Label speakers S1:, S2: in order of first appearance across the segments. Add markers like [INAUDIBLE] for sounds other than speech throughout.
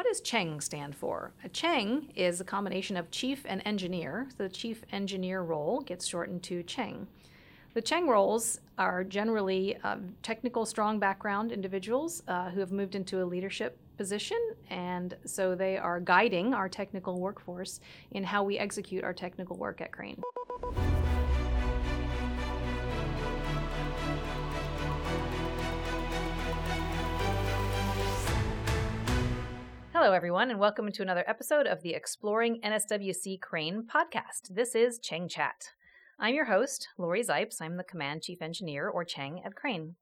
S1: What does Cheng stand for? A Cheng is a combination of chief and engineer. So the chief engineer role gets shortened to Cheng. The Cheng roles are generally uh, technical, strong background individuals uh, who have moved into a leadership position, and so they are guiding our technical workforce in how we execute our technical work at Crane. Hello, everyone, and welcome to another episode of the Exploring NSWC Crane podcast. This is Cheng Chat. I'm your host, Lori Zipes. I'm the Command Chief Engineer, or Cheng, at Crane.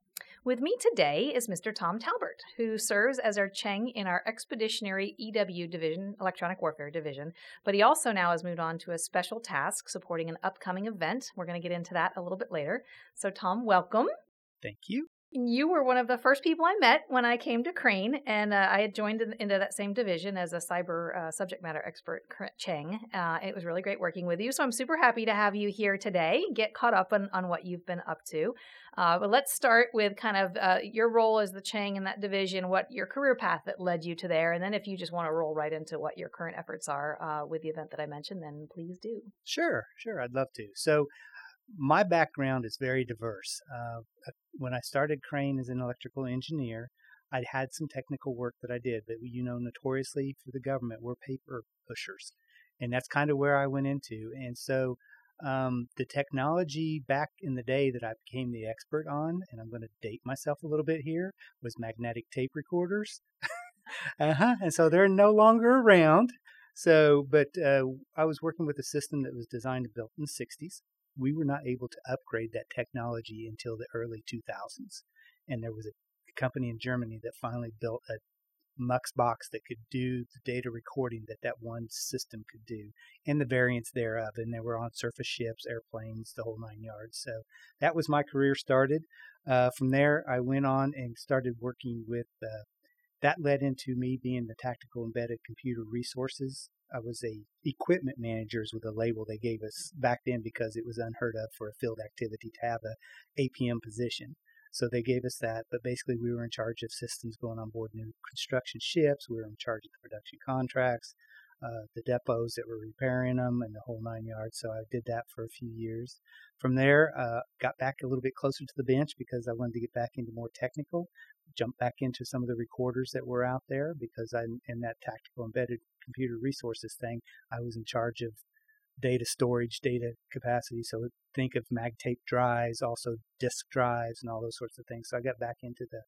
S1: With me today is Mr. Tom Talbert, who serves as our Cheng in our Expeditionary EW Division, Electronic Warfare Division, but he also now has moved on to a special task supporting an upcoming event. We're going to get into that a little bit later. So, Tom, welcome.
S2: Thank you
S1: you were one of the first people I met when I came to Crane, and uh, I had joined in, into that same division as a cyber uh, subject matter expert, Cheng. Uh, it was really great working with you, so I'm super happy to have you here today. Get caught up on, on what you've been up to. Uh, but let's start with kind of uh, your role as the Cheng in that division, what your career path that led you to there, and then if you just want to roll right into what your current efforts are uh, with the event that I mentioned, then please do.
S2: Sure, sure, I'd love to. So my background is very diverse. Uh, uh, when I started Crane as an electrical engineer, I'd had some technical work that I did, but you know, notoriously for the government, we're paper pushers. And that's kind of where I went into. And so um, the technology back in the day that I became the expert on, and I'm going to date myself a little bit here, was magnetic tape recorders. [LAUGHS] uh-huh. And so they're no longer around. So, but uh, I was working with a system that was designed and built in the 60s we were not able to upgrade that technology until the early 2000s. And there was a company in Germany that finally built a MUX box that could do the data recording that that one system could do and the variants thereof. And they were on surface ships, airplanes, the whole nine yards. So that was my career started. Uh, from there, I went on and started working with, uh, that led into me being the tactical embedded computer resources I was a equipment managers with a label they gave us back then because it was unheard of for a field activity to have a APM position. So they gave us that, but basically we were in charge of systems going on board new construction ships. We were in charge of the production contracts, uh, the depots that were repairing them, and the whole nine yards. So I did that for a few years. From there, uh, got back a little bit closer to the bench because I wanted to get back into more technical. Jumped back into some of the recorders that were out there because I'm in that tactical embedded computer resources thing. I was in charge of data storage, data capacity. So think of magtape drives, also disk drives, and all those sorts of things. So I got back into the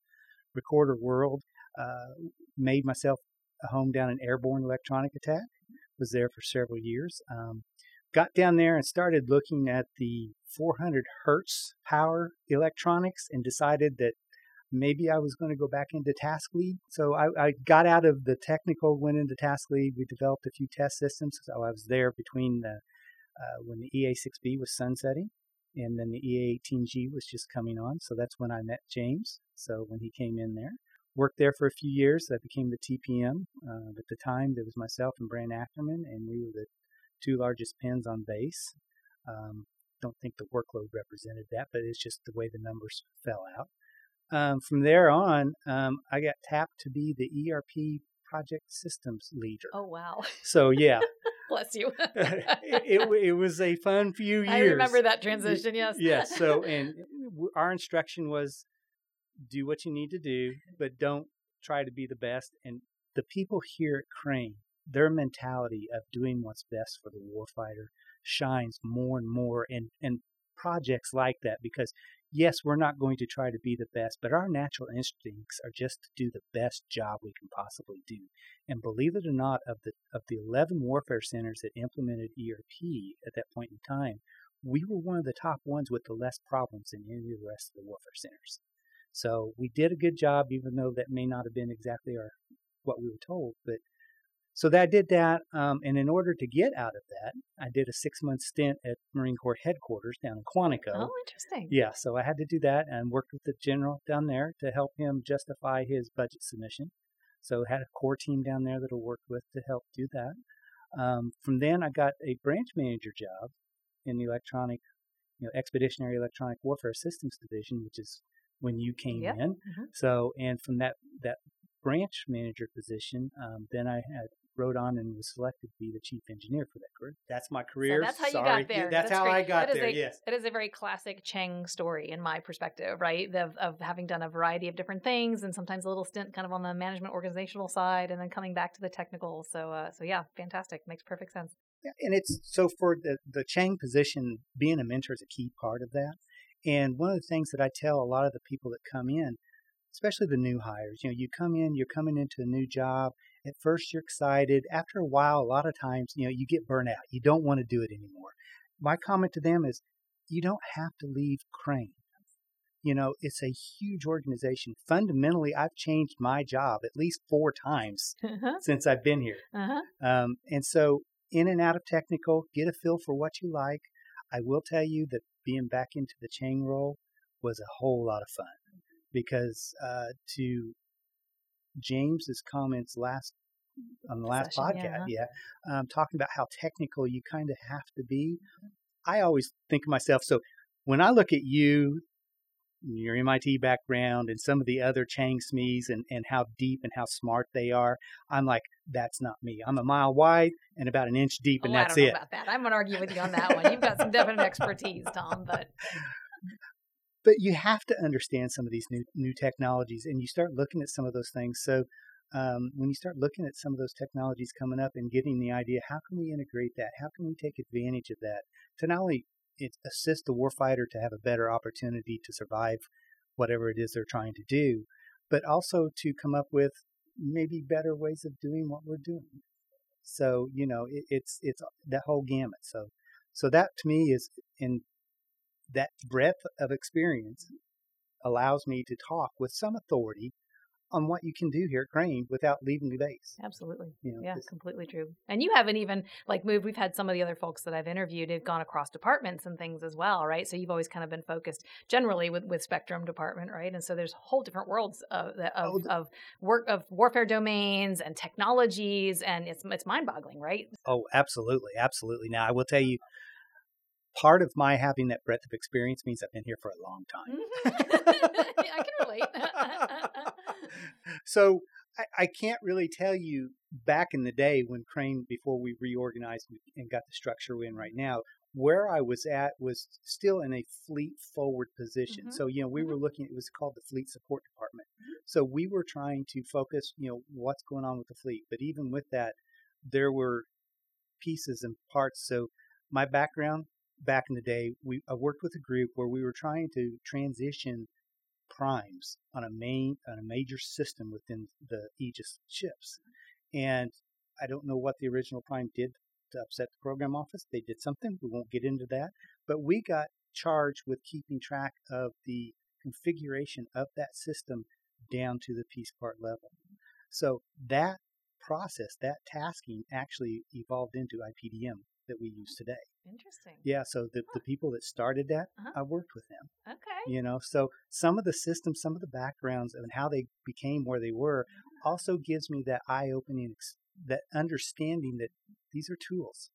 S2: recorder world. Uh, made myself home down in Airborne Electronic Attack. Was there for several years. Um, got down there and started looking at the 400 hertz power electronics and decided that maybe I was going to go back into task lead. So I, I, got out of the technical, went into task lead. We developed a few test systems. So I was there between the uh, when the EA6B was sunsetting, and then the EA18G was just coming on. So that's when I met James. So when he came in there, worked there for a few years. I became the TPM. Uh, at the time, there was myself and Brand Ackerman, and we were the two largest pins on base. Um, don't think the workload represented that, but it's just the way the numbers fell out. Um, from there on, um, I got tapped to be the ERP project systems leader.
S1: Oh wow!
S2: So yeah, [LAUGHS]
S1: bless you. [LAUGHS]
S2: it, it, it was a fun few years. I
S1: remember that transition. Yes.
S2: yes. So [LAUGHS] and our instruction was, do what you need to do, but don't try to be the best. And the people here at Crane, their mentality of doing what's best for the warfighter shines more and more in, in projects like that because yes, we're not going to try to be the best, but our natural instincts are just to do the best job we can possibly do. And believe it or not, of the of the 11 warfare centers that implemented ERP at that point in time, we were one of the top ones with the less problems than any of the rest of the warfare centers. So we did a good job, even though that may not have been exactly our what we were told. But so that I did that, um, and in order to get out of that, I did a six month stint at Marine Corps headquarters down in Quantico.
S1: Oh, interesting.
S2: Yeah, so I had to do that and worked with the general down there to help him justify his budget submission. So I had a core team down there that I worked with to help do that. Um, from then, I got a branch manager job in the electronic, you know, expeditionary electronic warfare systems division, which is when you came
S1: yep.
S2: in. Mm-hmm. So, and from that that branch manager position, um, then I had wrote on and was selected to be the chief engineer for that group. That's my career.
S1: So that's how
S2: Sorry.
S1: you got there.
S2: That's,
S1: That's
S2: how
S1: great.
S2: I got
S1: That
S2: there.
S1: a-
S2: yes.
S1: It is a very classic Cheng story in my perspective, right? Of, of having done a variety of different things and sometimes a little stint kind of on the management organizational side and then coming back to the technical. So, uh, so yeah, fantastic. Makes perfect sense.
S2: Yeah, and it's so for the the Cheng position, being a mentor is a key part of that. And one of the things that I tell a lot of the people that come in, especially the new hires, you know, you come in, you're coming into a new job. At first, you're excited. After a while, a lot of times, you know, you get burnt out. You don't want to do it anymore. My comment to them is, you don't have to leave Crane. You know, it's a huge organization. Fundamentally, I've changed my job at least four times
S1: uh-huh.
S2: since I've been here.
S1: Uh-huh.
S2: Um, and so, in and out of technical, get a feel for what you like. I will tell you that being back into the Cheng role was a whole lot of fun because uh, to James's comments last on the last
S1: Session,
S2: podcast,
S1: yeah.
S2: yeah, um, talking about how technical you kind of have to be. I always think of myself. So when I look at you, your MIT background, and some of the other Cheng SMEs, and and how deep and how smart they are, I'm like, that's not me. I'm a mile wide and about an inch deep, and
S1: Oh,
S2: that's
S1: I don't
S2: it.
S1: about that. I'm going to argue with you on that one. You've got some definite expertise, Tom, but [LAUGHS]
S2: but you have to understand some of these new new technologies and you start looking at some of those things so um, when you start looking at some of those technologies coming up and getting the idea how can we integrate that how can we take advantage of that to not only it assist the warfighter to have a better opportunity to survive whatever it is they're trying to do but also to come up with maybe better ways of doing what we're doing. So you know it, it's it's that whole gamut. So so that to me is in that breadth of experience allows me to talk with some authority on what you can do here at Crane without leaving the base.
S1: absolutely.
S2: You know,
S1: Yeah, completely true. And you haven't even like moved. We've had some of the other folks that I've interviewed have gone across departments and things as well, right? So you've always kind of been focused generally with with Spectrum department, right? And so there's whole different worlds of oh, of,
S2: Oh,
S1: of work of warfare domains and technologies, and it's it's mind boggling, right?
S2: Oh, absolutely, absolutely. Now I will tell you, part of my having that breadth of experience means I've been here for a long time. Mm-hmm. [LAUGHS]
S1: I can relate. [LAUGHS]
S2: so I, I can't really tell you back in the day when Crane, before we reorganized and got the structure we're in right now, where I was at was still in a fleet forward position.
S1: Mhm.
S2: So, you know, we were looking, it was called the Fleet Support Department. So we were trying to focus, you know, what's going on with the fleet. But even with that, there were pieces and parts. So my background back in the day, we I worked with a group where we were trying to transition primes on a main on a major system within the Aegis ships. And I don't know what the original prime did to upset the program office. They did something. We won't get into that. But we got charged with keeping track of the configuration of that system down to the piece part level. So that process, that tasking actually evolved into IPDM that we use today.
S1: Interesting.
S2: Yeah, so the, the people that started that,
S1: Uh-huh.
S2: I worked with them
S1: Okay.
S2: you know so some of the systems some of the backgrounds and how they became where they were also gives me that eye-opening ex- that understanding that these are tools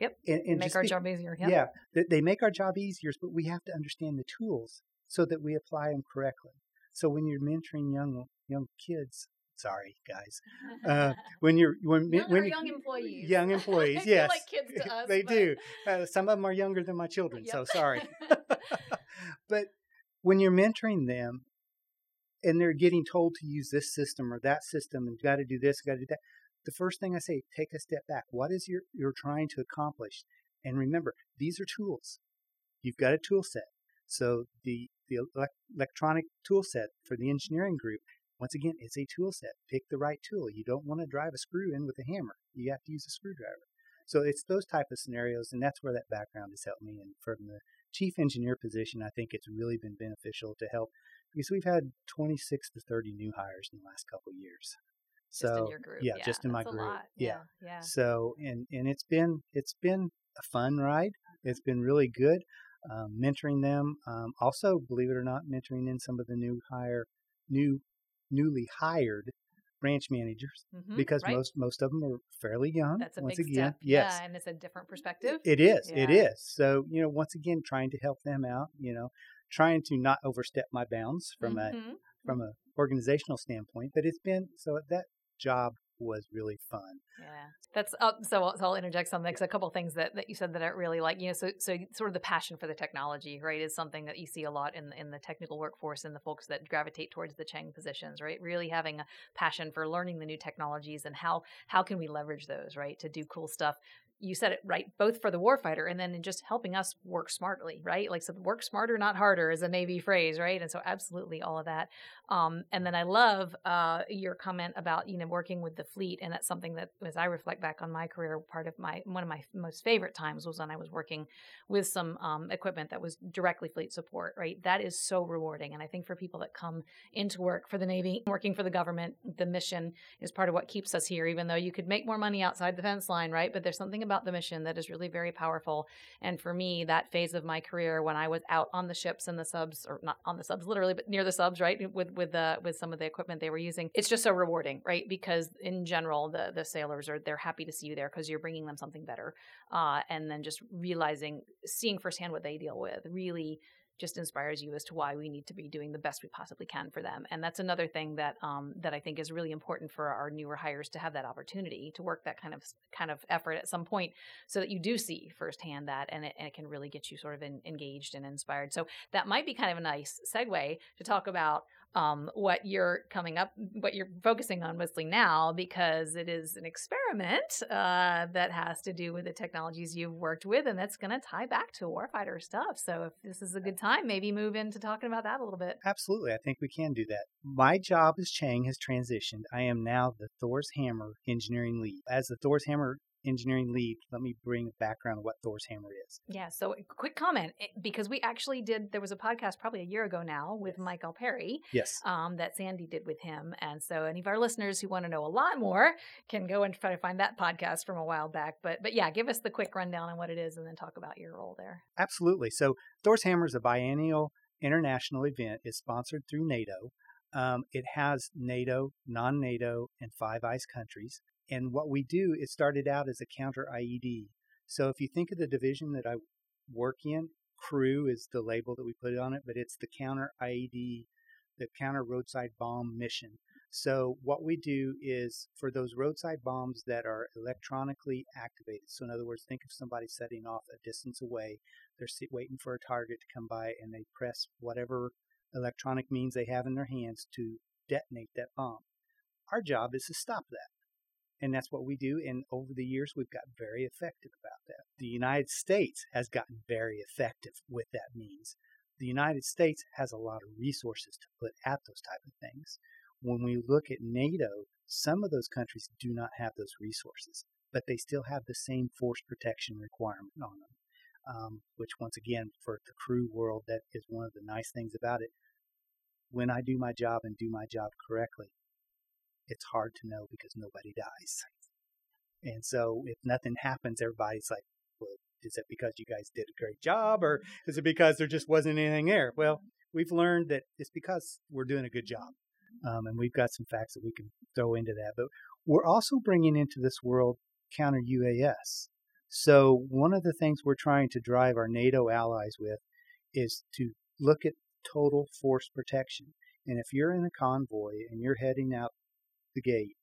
S1: Yep.
S2: and, and
S1: Make our job easier. Yep.
S2: yeah they, they make our job easier but we have to understand the tools so that we apply them correctly so when you're mentoring young young kids sorry guys uh, [LAUGHS] when you're when,
S1: young,
S2: when you-
S1: young employees.
S2: young employees [LAUGHS] yes
S1: like kids to [LAUGHS] us.
S2: they
S1: but-
S2: do uh, some of them are younger than my children so sorry but when you're mentoring them and they're getting told to use this system or that system and got to do this, got to do that, the first thing I say, take a step back. What is your you're trying to accomplish? And remember, these are tools. You've got a tool set. So the the elec- electronic tool set for the engineering group, once again, it's a tool set. Pick the right tool. You don't want to drive a screw in with a hammer. You have to use a screwdriver. So it's those type of scenarios, and that's where that background has helped me. And from the chief engineer position, I think it's really been beneficial to help because we've had 26 to 30 new hires in the last couple of years.
S1: Just
S2: So
S1: in your group.
S2: yeah, just in my group.
S1: lot.
S2: Yeah.
S1: Yeah.
S2: so and and it's been it's been a fun ride. It's been really good. Um, mentoring them, um, also believe it or not, mentoring in some of the new hire, new, newly hired branch managers
S1: Mhm,
S2: because
S1: right.
S2: most most of them are fairly young.
S1: That's a
S2: once
S1: big
S2: again,
S1: step.
S2: yes,
S1: Yeah, and it's a different perspective.
S2: it is. It
S1: Yeah.
S2: is. So you know, once again, trying to help them out. You know, trying to not overstep my bounds from a
S1: Mhm.
S2: from a organizational standpoint. But it's been so that job was really fun.
S1: Yeah, that's uh, so. So I'll interject something. Cause a couple things that, that you said that I really like. You know, so so sort of the passion for the technology, right, is something that you see a lot in in the technical workforce and the folks that gravitate towards the Cheng positions, right? Really having a passion for learning the new technologies and how how can we leverage those, right, to do cool stuff you said it right, both for the warfighter and then in just helping us work smartly, right? Like, so work smarter, not harder is a Navy phrase, right? And so, absolutely all of that. Um, and then I love uh, your comment about, you know, working with the fleet. And that's something that, as I reflect back on my career, part of my, one of my most favorite times was when I was working with some um, equipment that was directly fleet support, right? That is so rewarding. And I think for people that come into work for the Navy, working for the government, the mission is part of what keeps us here, even though you could make more money outside the fence line, right? But there's something about the mission that is really very powerful. And for me, that phase of my career when I was out on the ships and the subs, or not on the subs literally, but near the subs, right, with with the with some of the equipment they were using, it's just so rewarding, right? Because in general, the the sailors are they're happy to see you there because you're bringing them something better, uh, and then just realizing, seeing firsthand what they deal with, really just inspires you as to why we need to be doing the best we possibly can for them. And that's another thing that um, that I think is really important for our newer hires to have that opportunity to work that kind of kind of effort at some point, so that you do see firsthand that, and it, and it can really get you sort of in, engaged and inspired. So that might be kind of a nice segue to talk about um, what you're coming up, what you're focusing on mostly now, because it is an experiment uh, that has to do with the technologies you've worked with, and that's going to tie back to warfighter stuff. So if this is a good time, maybe move into talking about that a little bit.
S2: Absolutely, I think we can do that. My job as Cheng has transitioned. I am now the Thor's Hammer engineering lead. As the Thor's Hammer engineering lead, let me bring background of what Thor's Hammer is.
S1: Yeah, so quick comment eh, because we actually did, there was a podcast probably a year ago now with Mike Alperi.
S2: Yes.
S1: Um, that Sandy did with him. And so any of our listeners who want to know a lot more can go and try to find that podcast from a while back. But, but yeah, give us the quick rundown on what it is and then talk about your role there.
S2: Absolutely. So Thor's Hammer is a biennial international event. It's sponsored through NATO. Um, it has NATO, non NATO, and Five Eyes countries. And what we do, it started out as a counter IED. So if you think of the division that I work in, crew is the label that we put on it, but it's the counter IED, the counter roadside bomb mission. So what we do is for those roadside bombs that are electronically activated. So in other words, think of somebody setting off a distance away. They're waiting for a target to come by and they press whatever electronic means they have in their hands to detonate that bomb. Our job is to stop that. And that's what we do. And over the years, we've got very effective about that. The United States has gotten very effective with that means. The United States has a lot of resources to put at those type of things. When we look at NATO, some of those countries do not have those resources, but they still have the same force protection requirement on them. Um, which once again, for the crew world, that is one of the nice things about it. When I do my job and do my job correctly, it's hard to know because nobody dies. And so if nothing happens, everybody's like, well, is it because you guys did a great job or is it because there just wasn't anything there? Well, we've learned that it's because we're doing a good job. Um, and we've got some facts that we can throw into that. But we're also bringing into this world counter UAS. So one of the things we're trying to drive our NATO allies with is to look at total force protection. And if you're in a convoy and you're heading out the gate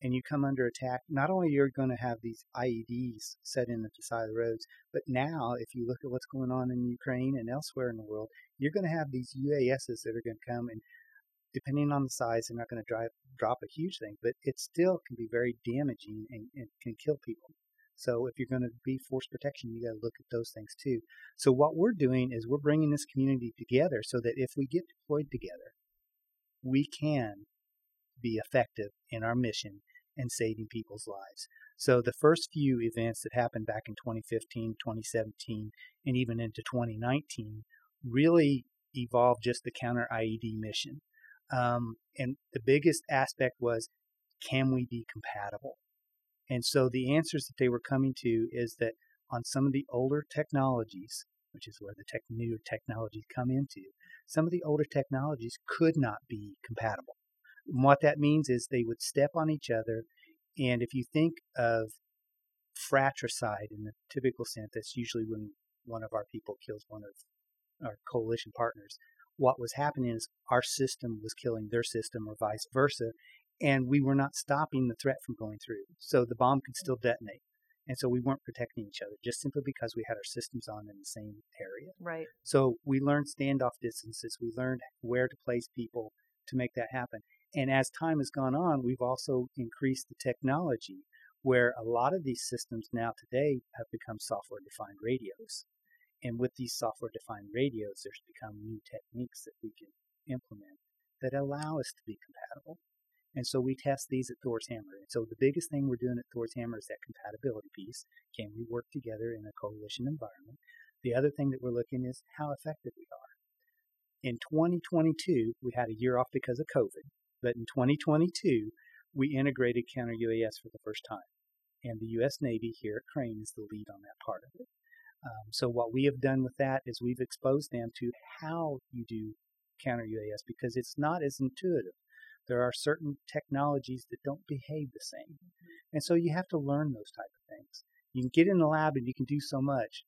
S2: and you come under attack, not only you're going to have these IEDs set in at the side of the roads, but now if you look at what's going on in Ukraine and elsewhere in the world, you're going to have these UASs that are going to come and depending on the size, they're not going to drive, drop a huge thing, but it still can be very damaging and, and can kill people. So if you're going to be force protection, you got to look at those things too. So what we're doing is we're bringing this community together so that if we get deployed together, we can be effective in our mission and saving people's lives. So the first few events that happened back in 2015, 2017, and even into 2019 really evolved just the counter IED mission. Um, and the biggest aspect was, can we be compatible? And so the answers that they were coming to is that on some of the older technologies, which is where the tech, newer technologies come into, some of the older technologies could not be compatible. And what that means is they would step on each other. And if you think of fratricide in the typical sense, that's usually when one of our people kills one of our coalition partners. what was happening is our system was killing their system or vice versa. And we were not stopping the threat from going through. So the bomb could still detonate. And so we weren't protecting each other just simply because we had our systems on in the same area.
S1: Right.
S2: So we learned standoff distances. We learned where to place people to make that happen. And as time has gone on, we've also increased the technology where a lot of these systems now today have become software defined radios. And with these software defined radios, there's become new techniques that we can implement that allow us to be compatible. And so we test these at Thor's Hammer. And so the biggest thing we're doing at Thor's Hammer is that compatibility piece. Can we work together in a coalition environment? The other thing that we're looking is how effective we are. In 2022, we had a year off because of COVID, but in 2022, we integrated counter UAS for the first time. And the U.S. Navy here at Crane is the lead on that part of it. Um, so what we have done with that is we've exposed them to how you do counter UAS because it's not as intuitive. There are certain technologies that don't behave the same. And so you have to learn those type of things. You can get in the lab and you can do so much,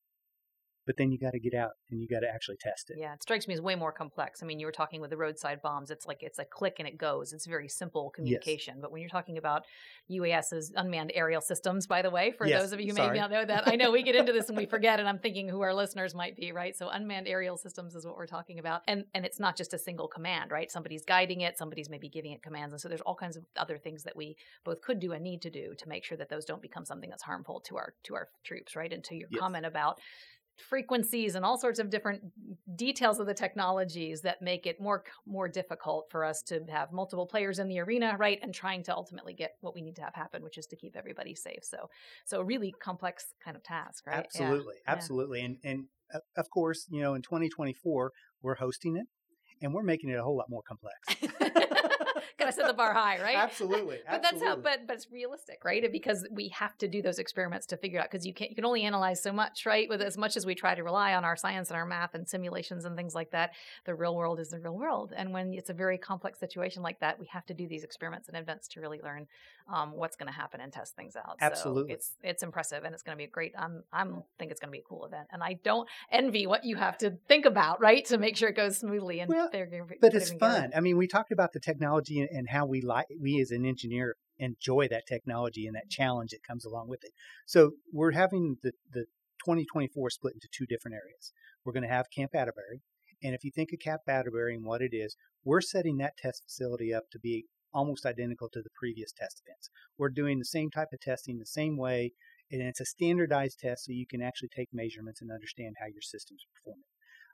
S2: but then you got to get out and you got to actually test it.
S1: Yeah, it strikes me as way more complex. I mean, you were talking with the roadside bombs. It's like it's a click and it goes. It's very simple communication. Yes. But when you're talking about UAS's unmanned aerial systems, by the way, for
S2: yes,
S1: those of you who
S2: sorry.
S1: may not know that, I know we get into this and we forget, and I'm thinking who our listeners might be, right? So unmanned aerial systems is what we're talking about, and and it's not just a single command, right? Somebody's guiding it, somebody's maybe giving it commands, and so there's all kinds of other things that we both could do and need to do to make sure that those don't become something that's harmful to our to our troops, right? And to your
S2: yes.
S1: comment about frequencies and all sorts of different details of the technologies that make it more more difficult for us to have multiple players in the arena right and trying to ultimately get what we need to have happen which is to keep everybody safe so so a really complex kind of task right
S2: absolutely
S1: yeah.
S2: absolutely yeah. and and uh, of course you know in 2024 we're hosting it and we're making it a whole lot more complex [LAUGHS]
S1: gotta set the bar high, right?
S2: Absolutely. [LAUGHS]
S1: but that's how. But but it's realistic, right? Because we have to do those experiments to figure out because you can you can only analyze so much, right? With as much as we try to rely on our science and our math and simulations and things like that, the real world is the real world. And when it's a very complex situation like that, we have to do these experiments in advance to really learn um, what's going to happen and test things out.
S2: Absolutely,
S1: so it's it's impressive and it's going to be a great. I'm I'm think it's going to be a cool event, and I don't envy what you have to think about, right, to make sure it goes smoothly. And
S2: well, but it's fun. I mean, we talked about the technology and how we like we as an engineer enjoy that technology and that challenge that comes along with it. So we're having the the 2024 split into two different areas. We're going to have Camp Atterbury, and if you think of Camp Atterbury and what it is, we're setting that test facility up to be almost identical to the previous test events. We're doing the same type of testing the same way, and it's a standardized test so you can actually take measurements and understand how your system's performing.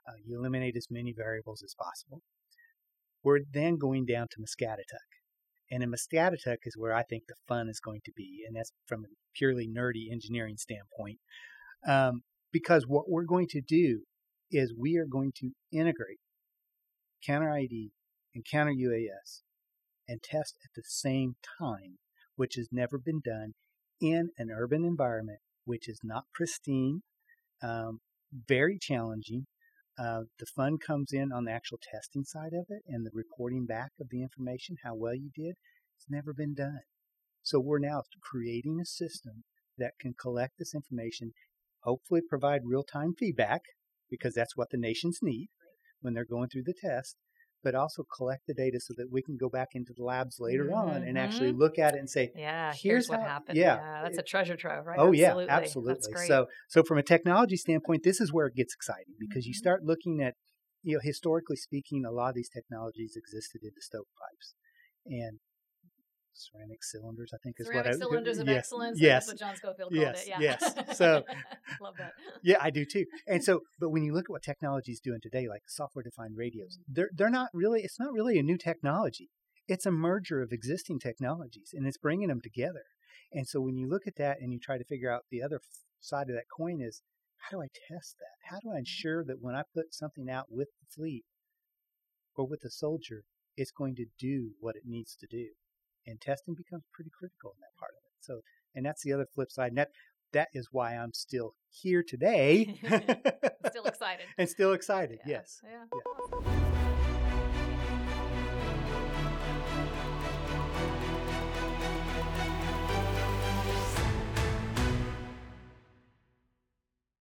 S2: Uh, you eliminate as many variables as possible. We're then going down to Muscatatuck. And in Muscatatuck is where I think the fun is going to be, and that's from a purely nerdy engineering standpoint. Um, because what we're going to do is we are going to integrate counter ID and counter UAS and test at the same time, which has never been done in an urban environment, which is not pristine, um, very challenging. Uh, the fun comes in on the actual testing side of it and the reporting back of the information, how well you did. It's never been done. So we're now creating a system that can collect this information, hopefully provide real time feedback, because that's what the nations need when they're going through the test, but also collect the data so that we can go back into the labs later mm-hmm. on and actually
S1: Mm-hmm.
S2: look at it and say,
S1: Yeah,
S2: here's,
S1: here's what
S2: how-
S1: happened.
S2: Yeah,
S1: Yeah, that's a treasure trove, right?
S2: Oh
S1: absolutely.
S2: yeah, absolutely.
S1: That's great.
S2: So so from a technology standpoint, this is where it gets exciting because you
S1: Mhm.
S2: start looking at you know historically speaking, a lot of these technologies existed in the stovepipes and ceramic cylinders. I think is
S1: Ceramic
S2: what I,
S1: cylinders of
S2: yes,
S1: excellence.
S2: Yes,
S1: That's what John Schofield
S2: Yes,
S1: called it. Yeah.
S2: yes. [LAUGHS] So- [LAUGHS]
S1: love that.
S2: yeah, I do too. And so, but when you look at what technology is doing today, like software-defined radios, mm-hmm. they're they're not really. It's not really a new technology. It's a merger of existing technologies, and it's bringing them together. And so, when you look at that and you try to figure out the other side of that coin is, how do I test that? How do I mm-hmm. ensure that when I put something out with the fleet or with the soldier, it's going to do what it needs to do? And testing becomes pretty critical in that part of it. So, and that's the other flip side. And that that is why I'm still here today. [LAUGHS]
S1: Still [LAUGHS] excited.
S2: and still excited.
S1: Yeah.
S2: Yes.
S1: Yeah.
S2: Yeah.